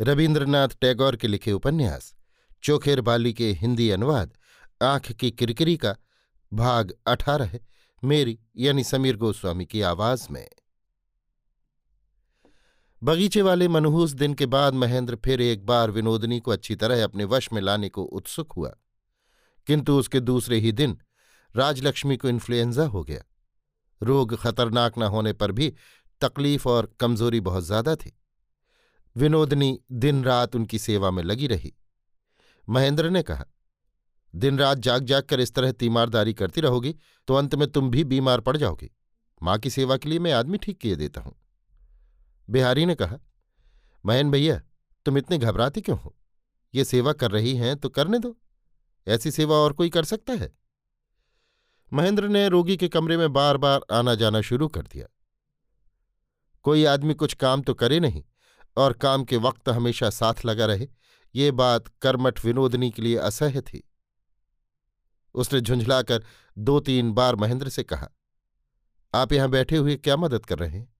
रविन्द्रनाथ टैगोर के लिखे उपन्यास, चोखेर बाली के हिंदी अनुवाद, आँख की किरकिरी का भाग अठारह मेरी यानी समीर गोस्वामी की आवाज़ में। बगीचे वाले मनहूस दिन के बाद महेंद्र फिर एक बार विनोदनी को अच्छी तरह अपने वश में लाने को उत्सुक हुआ। किंतु उसके दूसरे ही दिन राजलक्ष्मी को इन्फ्लुएंजा हो गया। रोग खतरनाक न होने पर भी तकलीफ़ और कमज़ोरी बहुत ज़्यादा थी। विनोदनी दिन रात उनकी सेवा में लगी रही। महेंद्र ने कहा, दिन रात जाग जाग कर इस तरह तीमारदारी करती रहोगी तो अंत में तुम भी बीमार पड़ जाओगी। माँ की सेवा के लिए मैं आदमी ठीक किए देता हूँ। बिहारी ने कहा, महेन भैया, तुम इतने घबराते क्यों हो? ये सेवा कर रही हैं तो करने दो। ऐसी सेवा और कोई कर सकता है? महेंद्र ने रोगी के कमरे में बार बार आना जाना शुरू कर दिया। कोई आदमी कुछ काम तो करे नहीं और काम के वक्त हमेशा साथ लगा रहे। ये बात कर्मठ विनोदनी के लिए असह्य थी। उसने झुंझलाकर दो तीन बार महेंद्र से कहा, आप यहाँ बैठे हुए क्या मदद कर रहे हैं?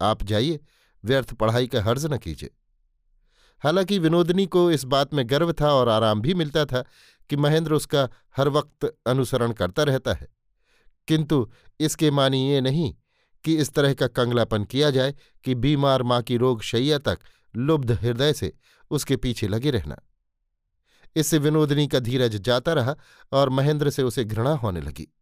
आप जाइए, व्यर्थ पढ़ाई का हर्ज न कीजिए। हालाँकि विनोदनी को इस बात में गर्व था और आराम भी मिलता था कि महेंद्र उसका हर वक्त अनुसरण करता रहता है। किंतु इसके मानी ये नहीं कि इस तरह का कंगलापन किया जाए कि बीमार माँ की रोग शैया तक लुब्ध हृदय से उसके पीछे लगे रहना। इससे विनोदनी का धीरज जाता रहा और महेंद्र से उसे घृणा होने लगी।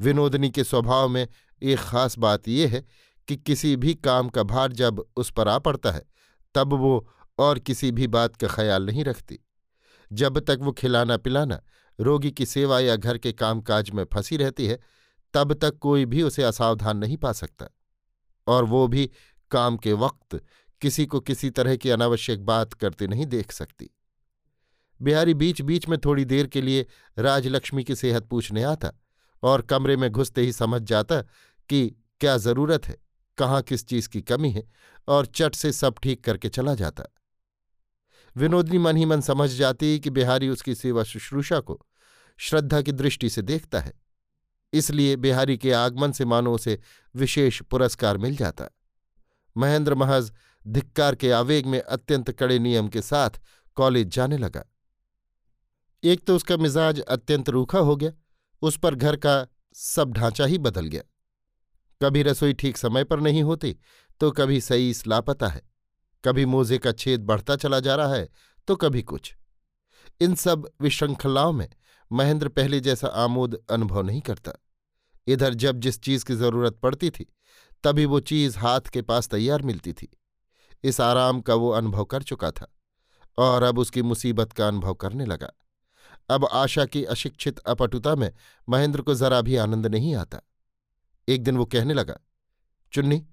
विनोदनी के स्वभाव में एक खास बात यह है कि किसी भी काम का भार जब उस पर आ पड़ता है, तब वो और किसी भी बात का ख्याल नहीं रखती। जब तक वो खिलाना पिलाना रोगी की सेवा या घर के कामकाज में फंसी रहती है तब तक कोई भी उसे असावधान नहीं पा सकता। और वो भी काम के वक्त किसी को किसी तरह की अनावश्यक बात करते नहीं देख सकती। बिहारी बीच बीच में थोड़ी देर के लिए राजलक्ष्मी की सेहत पूछने आता और कमरे में घुसते ही समझ जाता कि क्या ज़रूरत है, कहाँ किस चीज़ की कमी है और चट से सब ठीक करके चला जाता। विनोदनी मन ही मन समझ जाती कि बिहारी उसकी सेवा शुश्रूषा को श्रद्धा की दृष्टि से देखता है। इसलिए बिहारी के आगमन से मानो उसे विशेष पुरस्कार मिल जाता। महेंद्र महज धिक्कार के आवेग में अत्यंत कड़े नियम के साथ कॉलेज जाने लगा। एक तो उसका मिजाज अत्यंत रूखा हो गया, उस पर घर का सब ढांचा ही बदल गया। कभी रसोई ठीक समय पर नहीं होती तो कभी सही लापता है। कभी मोजे का छेद बढ़ता चला जा रहा है तो कभी कुछ। इन सब विश्रृंखलाओं में महेंद्र पहले जैसा आमोद अनुभव नहीं करता। इधर जब जिस चीज़ की ज़रूरत पड़ती थी, तभी वो चीज़ हाथ के पास तैयार मिलती थी। इस आराम का वो अनुभव कर चुका था, और अब उसकी मुसीबत का अनुभव करने लगा। अब आशा की अशिक्षित अपटुता में महेंद्र को जरा भी आनंद नहीं आता। एक दिन वो कहने लगा, चुन्नी,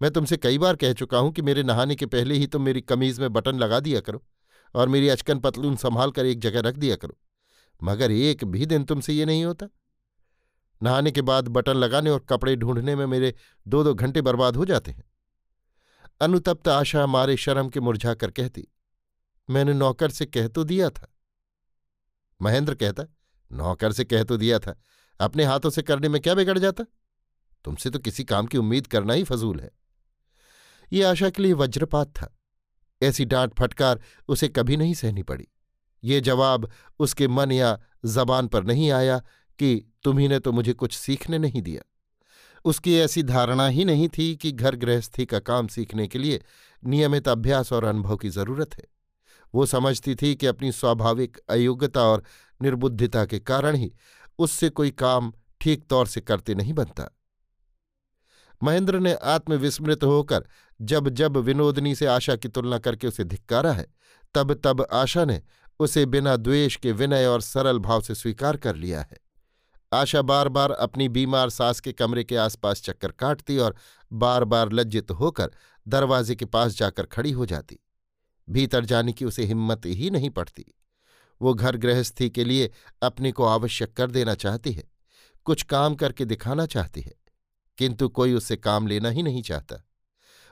मैं तुमसे कई बार कह चुका हूँ कि मेरे नहाने के पहले ही तुम मेरी कमीज में बटन लगा दिया करो, और मेरी अचकन पतलून संभाल कर एक जगह रख दिया करो। मगर एक भी दिन तुमसे ये नहीं होता। नहाने के बाद बटन लगाने और कपड़े ढूँढने में मेरे दो दो घंटे बर्बाद हो जाते हैं। अनुतप्त आशा मारे शर्म के मुरझाकर कहती, मैंने नौकर से कह तो दिया था। महेंद्र कहता, नौकर से कह तो दिया था। अपने हाथों से करने में क्या बिगड़ जाता? तुमसे तो किसी काम की उम्मीद करना ही फजूल है। ये आशा के लिए वज्रपात था। ऐसी डांट फटकार उसे कभी नहीं सहनी पड़ी। ये जवाब उसके मन या जबान पर नहीं आया कि तुम्ही ने तो मुझे कुछ सीखने नहीं दिया। उसकी ऐसी धारणा ही नहीं थी कि घर गृहस्थी का काम सीखने के लिए नियमित अभ्यास और अनुभव की ज़रूरत है। वो समझती थी कि अपनी स्वाभाविक अयोग्यता और निर्बुद्धिता के कारण ही उससे कोई काम ठीक तौर से करते नहीं बनता। महेंद्र ने आत्मविस्मृत होकर जब जब विनोदनी से आशा की तुलना करके उसे धिक्कारा है, तब तब आशा ने उसे बिना द्वेष के विनय और सरल भाव से स्वीकार कर लिया है। आशा बार बार अपनी बीमार सास के कमरे के आसपास चक्कर काटती और बार बार लज्जित होकर दरवाजे के पास जाकर खड़ी हो जाती। भीतर जाने की उसे हिम्मत ही नहीं पड़ती। वो घर गृहस्थी के लिए अपने को आवश्यक कर देना चाहती है, कुछ काम करके दिखाना चाहती है, किंतु कोई उससे काम लेना ही नहीं चाहता।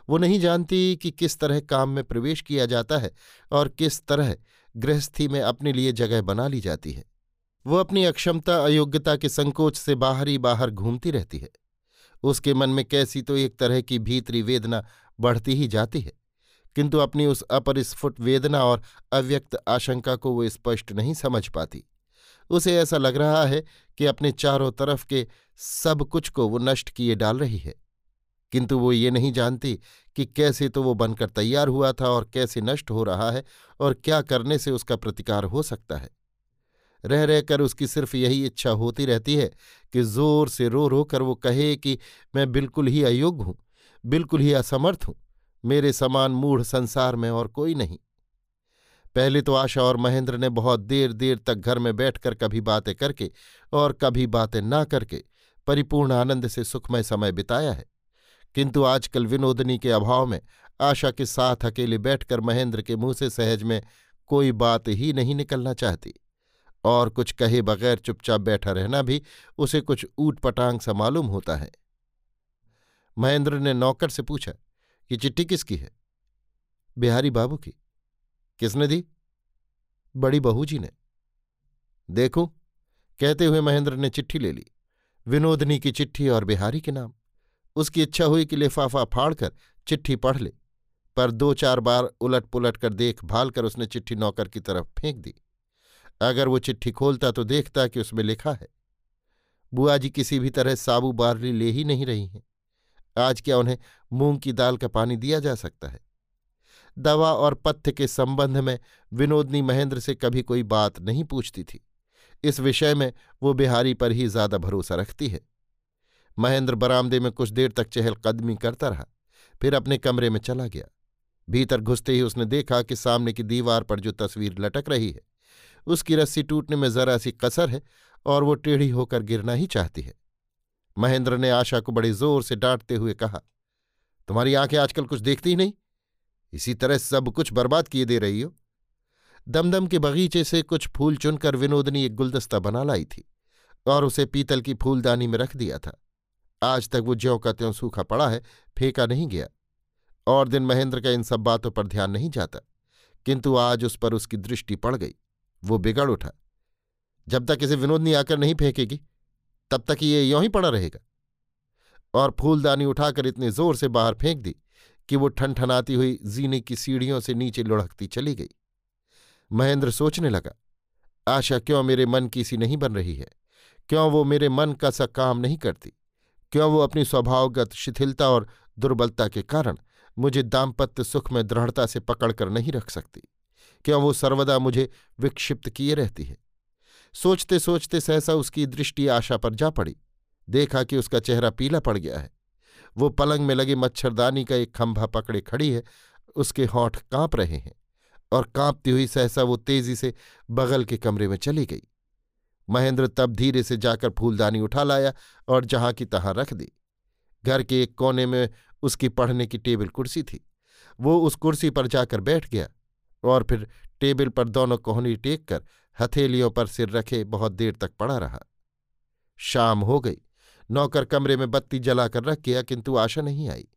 वो नहीं जानती कि किस तरह काम में प्रवेश किया जाता है और किस तरह गृहस्थी में अपने लिए जगह बना ली जाती है। वो अपनी अक्षमता, अयोग्यता के संकोच से बाहर ही बाहर घूमती रहती है। उसके मन में कैसी तो एक तरह की भीतरी वेदना बढ़ती ही जाती है, किंतु अपनी उस अपरिस्फुट वेदना और अव्यक्त आशंका को वो स्पष्ट नहीं समझ पाती। उसे ऐसा लग रहा है कि अपने चारों तरफ़ के सब कुछ को वो नष्ट किए डाल रही है। किंतु वो ये नहीं जानती कि कैसे तो वो बनकर तैयार हुआ था और कैसे नष्ट हो रहा है और क्या करने से उसका प्रतिकार हो सकता है। रह रहकर उसकी सिर्फ़ यही इच्छा होती रहती है कि ज़ोर से रो रो कर वो कहे कि, मैं बिल्कुल ही अयोग्य हूँ, बिल्कुल ही असमर्थ हूँ, मेरे समान मूढ़ संसार में और कोई नहीं। पहले तो आशा और महेंद्र ने बहुत देर देर तक घर में बैठकर कभी बातें करके और कभी बातें ना करके परिपूर्ण आनंद से सुखमय समय बिताया है। किंतु आजकल विनोदनी के अभाव में आशा के साथ अकेले बैठकर महेंद्र के मुँह से सहज में कोई बात ही नहीं निकलना चाहती। और कुछ कहे बगैर चुपचाप बैठा रहना भी उसे कुछ ऊट पटांग सा मालूम होता है। महेंद्र ने नौकर से पूछा कि चिट्ठी किसकी है? बिहारी बाबू की। किसने दी? बड़ी बहू जी ने। देखो। कहते हुए महेंद्र ने चिट्ठी ले ली। विनोदनी की चिट्ठी और बिहारी के नाम। उसकी इच्छा हुई कि लिफाफा फाड़कर चिट्ठी पढ़ ले, पर दो चार बार उलट पुलट कर देख भाल कर उसने चिट्ठी नौकर की तरफ़ फेंक दी। अगर वो चिट्ठी खोलता तो देखता कि उसमें लिखा है। बुआ जी किसी भी तरह साबू बारली ले ही नहीं रही हैं। आज क्या उन्हें मूंग की दाल का पानी दिया जा सकता है? दवा और पथ्य के संबंध में विनोदनी महेंद्र से कभी कोई बात नहीं पूछती थी। इस विषय में वो बिहारी पर ही ज़्यादा भरोसा रखती है। महेंद्र बरामदे में कुछ देर तक चहलकदमी करता रहा, फिर अपने कमरे में चला गया। भीतर घुसते ही उसने देखा कि सामने की दीवार पर जो तस्वीर लटक रही है, उसकी रस्सी टूटने में जरा सी कसर है और वो टेढ़ी होकर गिरना ही चाहती है। महेंद्र ने आशा को बड़े ज़ोर से डांटते हुए कहा, तुम्हारी आँखें आजकल कुछ देखती ही नहीं? इसी तरह सब कुछ बर्बाद किए दे रही हो? दमदम के बगीचे से कुछ फूल चुनकर विनोदनी एक गुलदस्ता बना लाई थी और उसे पीतल की फूलदानी में रख दिया था। आज तक वो ज्यों का त्यों सूखा पड़ा है, फेंका नहीं गया। और दिन महेंद्र का इन सब बातों पर ध्यान नहीं जाता, किंतु आज उस पर उसकी दृष्टि पड़ गई, वो बिगड़ उठा। जब तक इसे विनोदनी आकर नहीं फेंकेगी, तब तक ये यों ही पड़ा रहेगा। और फूलदानी उठाकर इतने ज़ोर से बाहर फेंक दी कि वो ठनठनाती हुई जीने की सीढ़ियों से नीचे लुढ़कती चली गई। महेंद्र सोचने लगा, आशा क्यों मेरे मन की सी नहीं बन रही है? क्यों वो मेरे मन का सा काम नहीं करती? क्यों वो अपनी स्वभावगत शिथिलता और दुर्बलता के कारण मुझे दाम्पत्य सुख में दृढ़ता से पकड़कर नहीं रख सकती? क्यों वो सर्वदा मुझे विक्षिप्त किए रहती है? सोचते सोचते सहसा उसकी दृष्टि आशा पर जा पड़ी। देखा कि उसका चेहरा पीला पड़ गया है। वो पलंग में लगे मच्छरदानी का एक खंभा पकड़े खड़ी है। उसके होंठ काँप रहे हैं और कांपती हुई सहसा वो तेज़ी से बगल के कमरे में चली गई। महेंद्र तब धीरे से जाकर फूलदानी उठा लाया और जहाँ की तहां रख दी। घर के एक कोने में उसकी पढ़ने की टेबल कुर्सी थी। वो उस कुर्सी पर जाकर बैठ गया और फिर टेबल पर दोनों कोहनी टेक कर हथेलियों पर सिर रखे बहुत देर तक पड़ा रहा। शाम हो गई। नौकर कमरे में बत्ती जलाकर रख गया, किंतु आशा नहीं आई।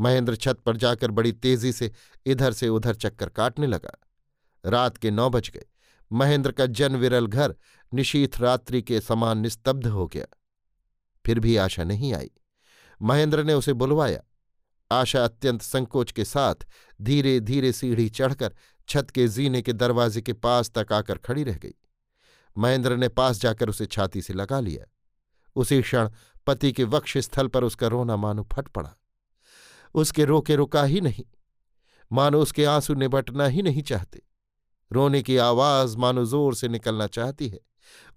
महेंद्र छत पर जाकर बड़ी तेज़ी से इधर से उधर चक्कर काटने लगा। रात के नौ बज गए। महेंद्र का जन विरल घर निशीथ रात्रि के समान निस्तब्ध हो गया। फिर भी आशा नहीं आई। महेंद्र ने उसे बुलवाया। आशा अत्यंत संकोच के साथ धीरे धीरे सीढ़ी चढ़कर छत के जीने के दरवाजे के पास तक आकर खड़ी रह गई। महेंद्र ने पास जाकर उसे छाती से लगा लिया। उसी क्षण पति के वक्ष स्थल पर उसका रोना मानो फट पड़ा। उसके रोके रुका ही नहीं। मानो उसके आँसू निबटना ही नहीं चाहते। रोने की आवाज़ मानो ज़ोर से निकलना चाहती है।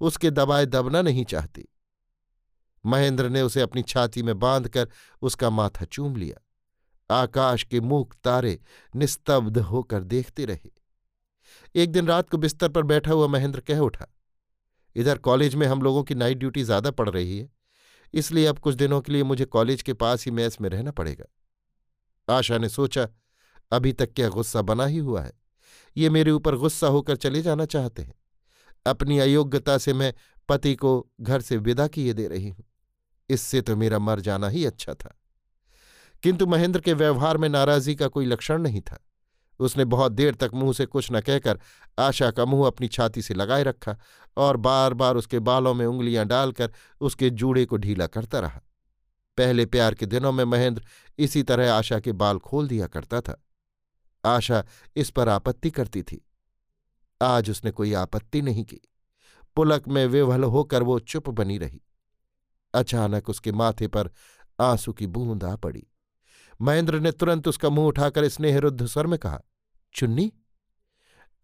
उसके दबाए दबना नहीं चाहती। महेंद्र ने उसे अपनी छाती में बांधकर उसका माथा चूम लिया। आकाश के मूक तारे निस्तब्ध होकर देखते रहे। एक दिन रात को बिस्तर पर बैठा हुआ महेंद्र कह उठा, इधर कॉलेज में हम लोगों की नाइट ड्यूटी ज़्यादा पड़ रही है, इसलिए अब कुछ दिनों के लिए मुझे कॉलेज के पास ही मैस में रहना पड़ेगा। आशा ने सोचा, अभी तक क्या गुस्सा बना ही हुआ है? ये मेरे ऊपर गुस्सा होकर चले जाना चाहते हैं। अपनी अयोग्यता से मैं पति को घर से विदा किए दे रही हूँ। इससे तो मेरा मर जाना ही अच्छा था। किंतु महेंद्र के व्यवहार में नाराज़गी का कोई लक्षण नहीं था। उसने बहुत देर तक मुँह से कुछ न कहकर आशा का मुँह अपनी छाती से लगाए रखा और बार बार उसके बालों में उंगलियाँ डालकर उसके जूड़े को ढीला करता रहा। पहले प्यार के दिनों में महेंद्र इसी तरह आशा के बाल खोल दिया करता था। आशा इस पर आपत्ति करती थी। आज उसने कोई आपत्ति नहीं की। पुलक में विवल होकर वो चुप बनी रही। अचानक उसके माथे पर आँसू की बूंद आ पड़ी। महेंद्र ने तुरंत उसका मुँह उठाकर स्नेहरुद्ध स्वर में कहा, चुन्नी?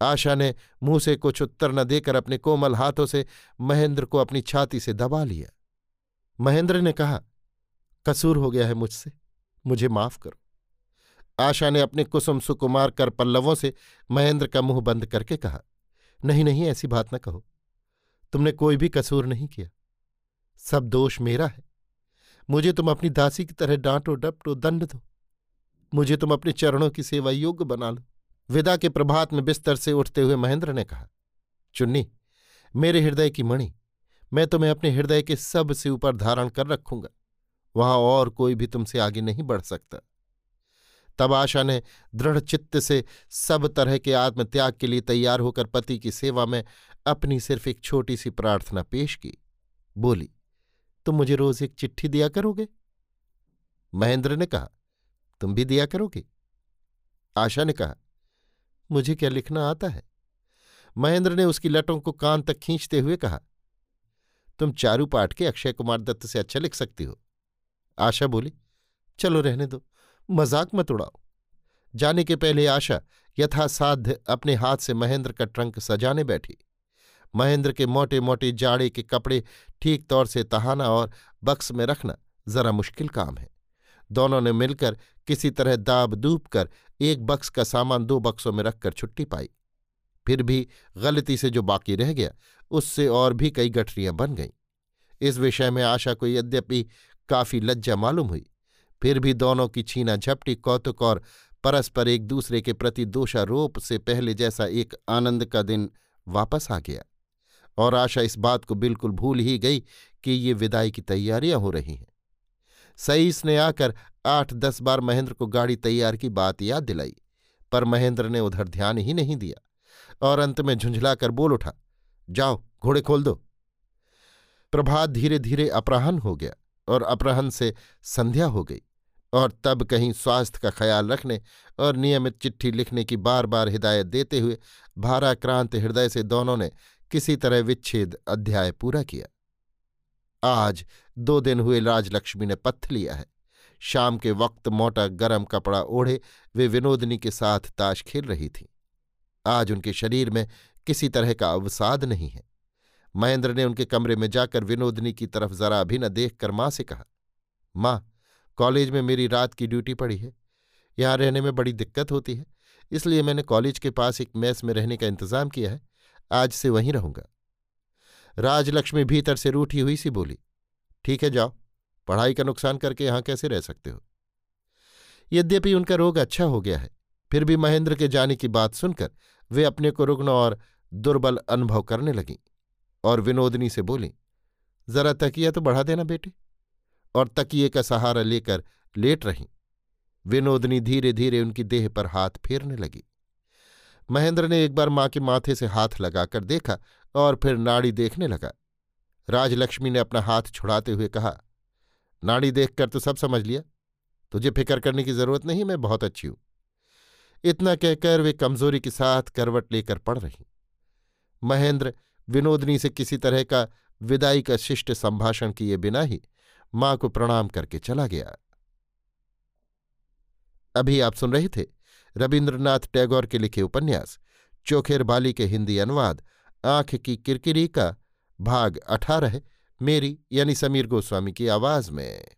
आशा ने मुँह से कुछ उत्तर न देकर अपने कोमल हाथों से महेंद्र को अपनी छाती से दबा लिया। महेंद्र ने कहा, कसूर हो गया है मुझसे। मुझे माफ़ करो। आशा ने अपने कुसुम सुकुमार कर पल्लवों से महेंद्र का मुँह बंद करके कहा, नहीं नहीं, ऐसी बात न कहो। तुमने कोई भी कसूर नहीं किया। सब दोष मेरा है। मुझे तुम अपनी दासी की तरह डांटो, डपटो, दंड दो। मुझे तुम अपने चरणों की सेवा योग्य बना लो। विदा के प्रभात में बिस्तर से उठते हुए महेंद्र ने कहा, चुन्नी, मेरे हृदय की मणि, मैं तुम्हें अपने हृदय के सबसे ऊपर धारण कर रखूँगा। वहाँ और कोई भी तुमसे आगे नहीं बढ़ सकता। तब आशा ने दृढ़ चित्त से सब तरह के आत्मत्याग के लिए तैयार होकर पति की सेवा में अपनी सिर्फ़ एक छोटी सी प्रार्थना पेश की। बोली, तुम मुझे रोज एक चिट्ठी दिया करोगे? महेंद्र ने कहा, तुम भी दिया करोगे? आशा ने कहा, मुझे क्या लिखना आता है? महेंद्र ने उसकी लटों को कान तक खींचते हुए कहा, तुम चारू पाठ के अक्षय कुमार दत्त से अच्छा लिख सकती हो। आशा बोली, चलो रहने दो। मज़ाक मत उड़ाओ। जाने के पहले आशा यथासाध्य अपने हाथ से महेंद्र का ट्रंक सजाने बैठी। महेंद्र के मोटे मोटे जाड़े के कपड़े ठीक तौर से तहाना और बक्स में रखना जरा मुश्किल काम है। दोनों ने मिलकर किसी तरह दाब दूब कर एक बक्स का सामान दो बक्सों में रखकर छुट्टी पाई। फिर भी गलती से जो बाकी रह गया, उससे और भी कई गठरियाँ बन गईं। इस विषय में आशा को यद्यपि काफ़ी लज्जा मालूम हुई। फिर भी दोनों की छीना झपटी, कौतुक और परस्पर एक दूसरे के प्रति दोषारोप से पहले जैसा एक आनंद का दिन वापस आ गया। और आशा इस बात को बिल्कुल भूल ही गई कि ये विदाई की तैयारियाँ हो रही हैं। सईस ने आकर आठ दस बार महेंद्र को गाड़ी तैयार की बात याद दिलाई, पर महेंद्र ने उधर ध्यान ही नहीं दिया और अंत में झुंझलाकर बोल उठा, जाओ, घोड़े खोल दो। प्रभात धीरे धीरे अपराहन हो गया और अपराहन से संध्या हो गई। और तब कहीं स्वास्थ्य का ख्याल रखने और नियमित चिट्ठी लिखने की बार बार हिदायत देते हुए भाराक्रांत हृदय से दोनों ने किसी तरह विच्छेद अध्याय पूरा किया। आज दो दिन हुए राजलक्ष्मी ने पत्थ लिया है। शाम के वक्त मोटा गरम कपड़ा ओढ़े वे विनोदनी के साथ ताश खेल रही थी। आज उनके शरीर में किसी तरह का अवसाद नहीं है। महेंद्र ने उनके कमरे में जाकर विनोदनी की तरफ़ जरा भी न देखकर माँ से कहा, माँ कॉलेज में मेरी रात की ड्यूटी पड़ी है। यहाँ रहने में बड़ी दिक्कत होती है, इसलिए मैंने कॉलेज के पास एक मैस में रहने का इंतज़ाम किया है। आज से वहीं रहूँगा। राजलक्ष्मी भीतर से रूठी हुई सी बोली, ठीक है, जाओ। पढ़ाई का नुकसान करके यहाँ कैसे रह सकते हो? यद्यपि उनका रोग अच्छा हो गया है, फिर भी महेंद्र के जाने की बात सुनकर वे अपने को रुग्ण और दुर्बल अनुभव करने लगीं और विनोदनी से बोली, जरा तकिया तो बढ़ा देना बेटे। और तकिए का सहारा लेकर लेट रहीं। विनोदनी धीरे धीरे उनकी देह पर हाथ फेरने लगी। महेंद्र ने एक बार माँ के माथे से हाथ लगाकर देखा और फिर नाड़ी देखने लगा। राजलक्ष्मी ने अपना हाथ छुड़ाते हुए कहा, नाड़ी देखकर तो सब समझ लिया। तुझे फ़िक्र करने की ज़रूरत नहीं, मैं बहुत अच्छी हूँ। इतना कहकर वे कमज़ोरी के साथ करवट लेकर पड़ रही। महेंद्र विनोदनी से किसी तरह का विदाई का शिष्ट संभाषण किए बिना ही माँ को प्रणाम करके चला गया। अभी आप सुन रहे थे रविन्द्रनाथ टैगोर के लिखे उपन्यास, चोखेर बाली के हिंदी अनुवाद, आँख की किरकिरी का भाग अठारह, मेरी यानी समीर गोस्वामी की आवाज़ में।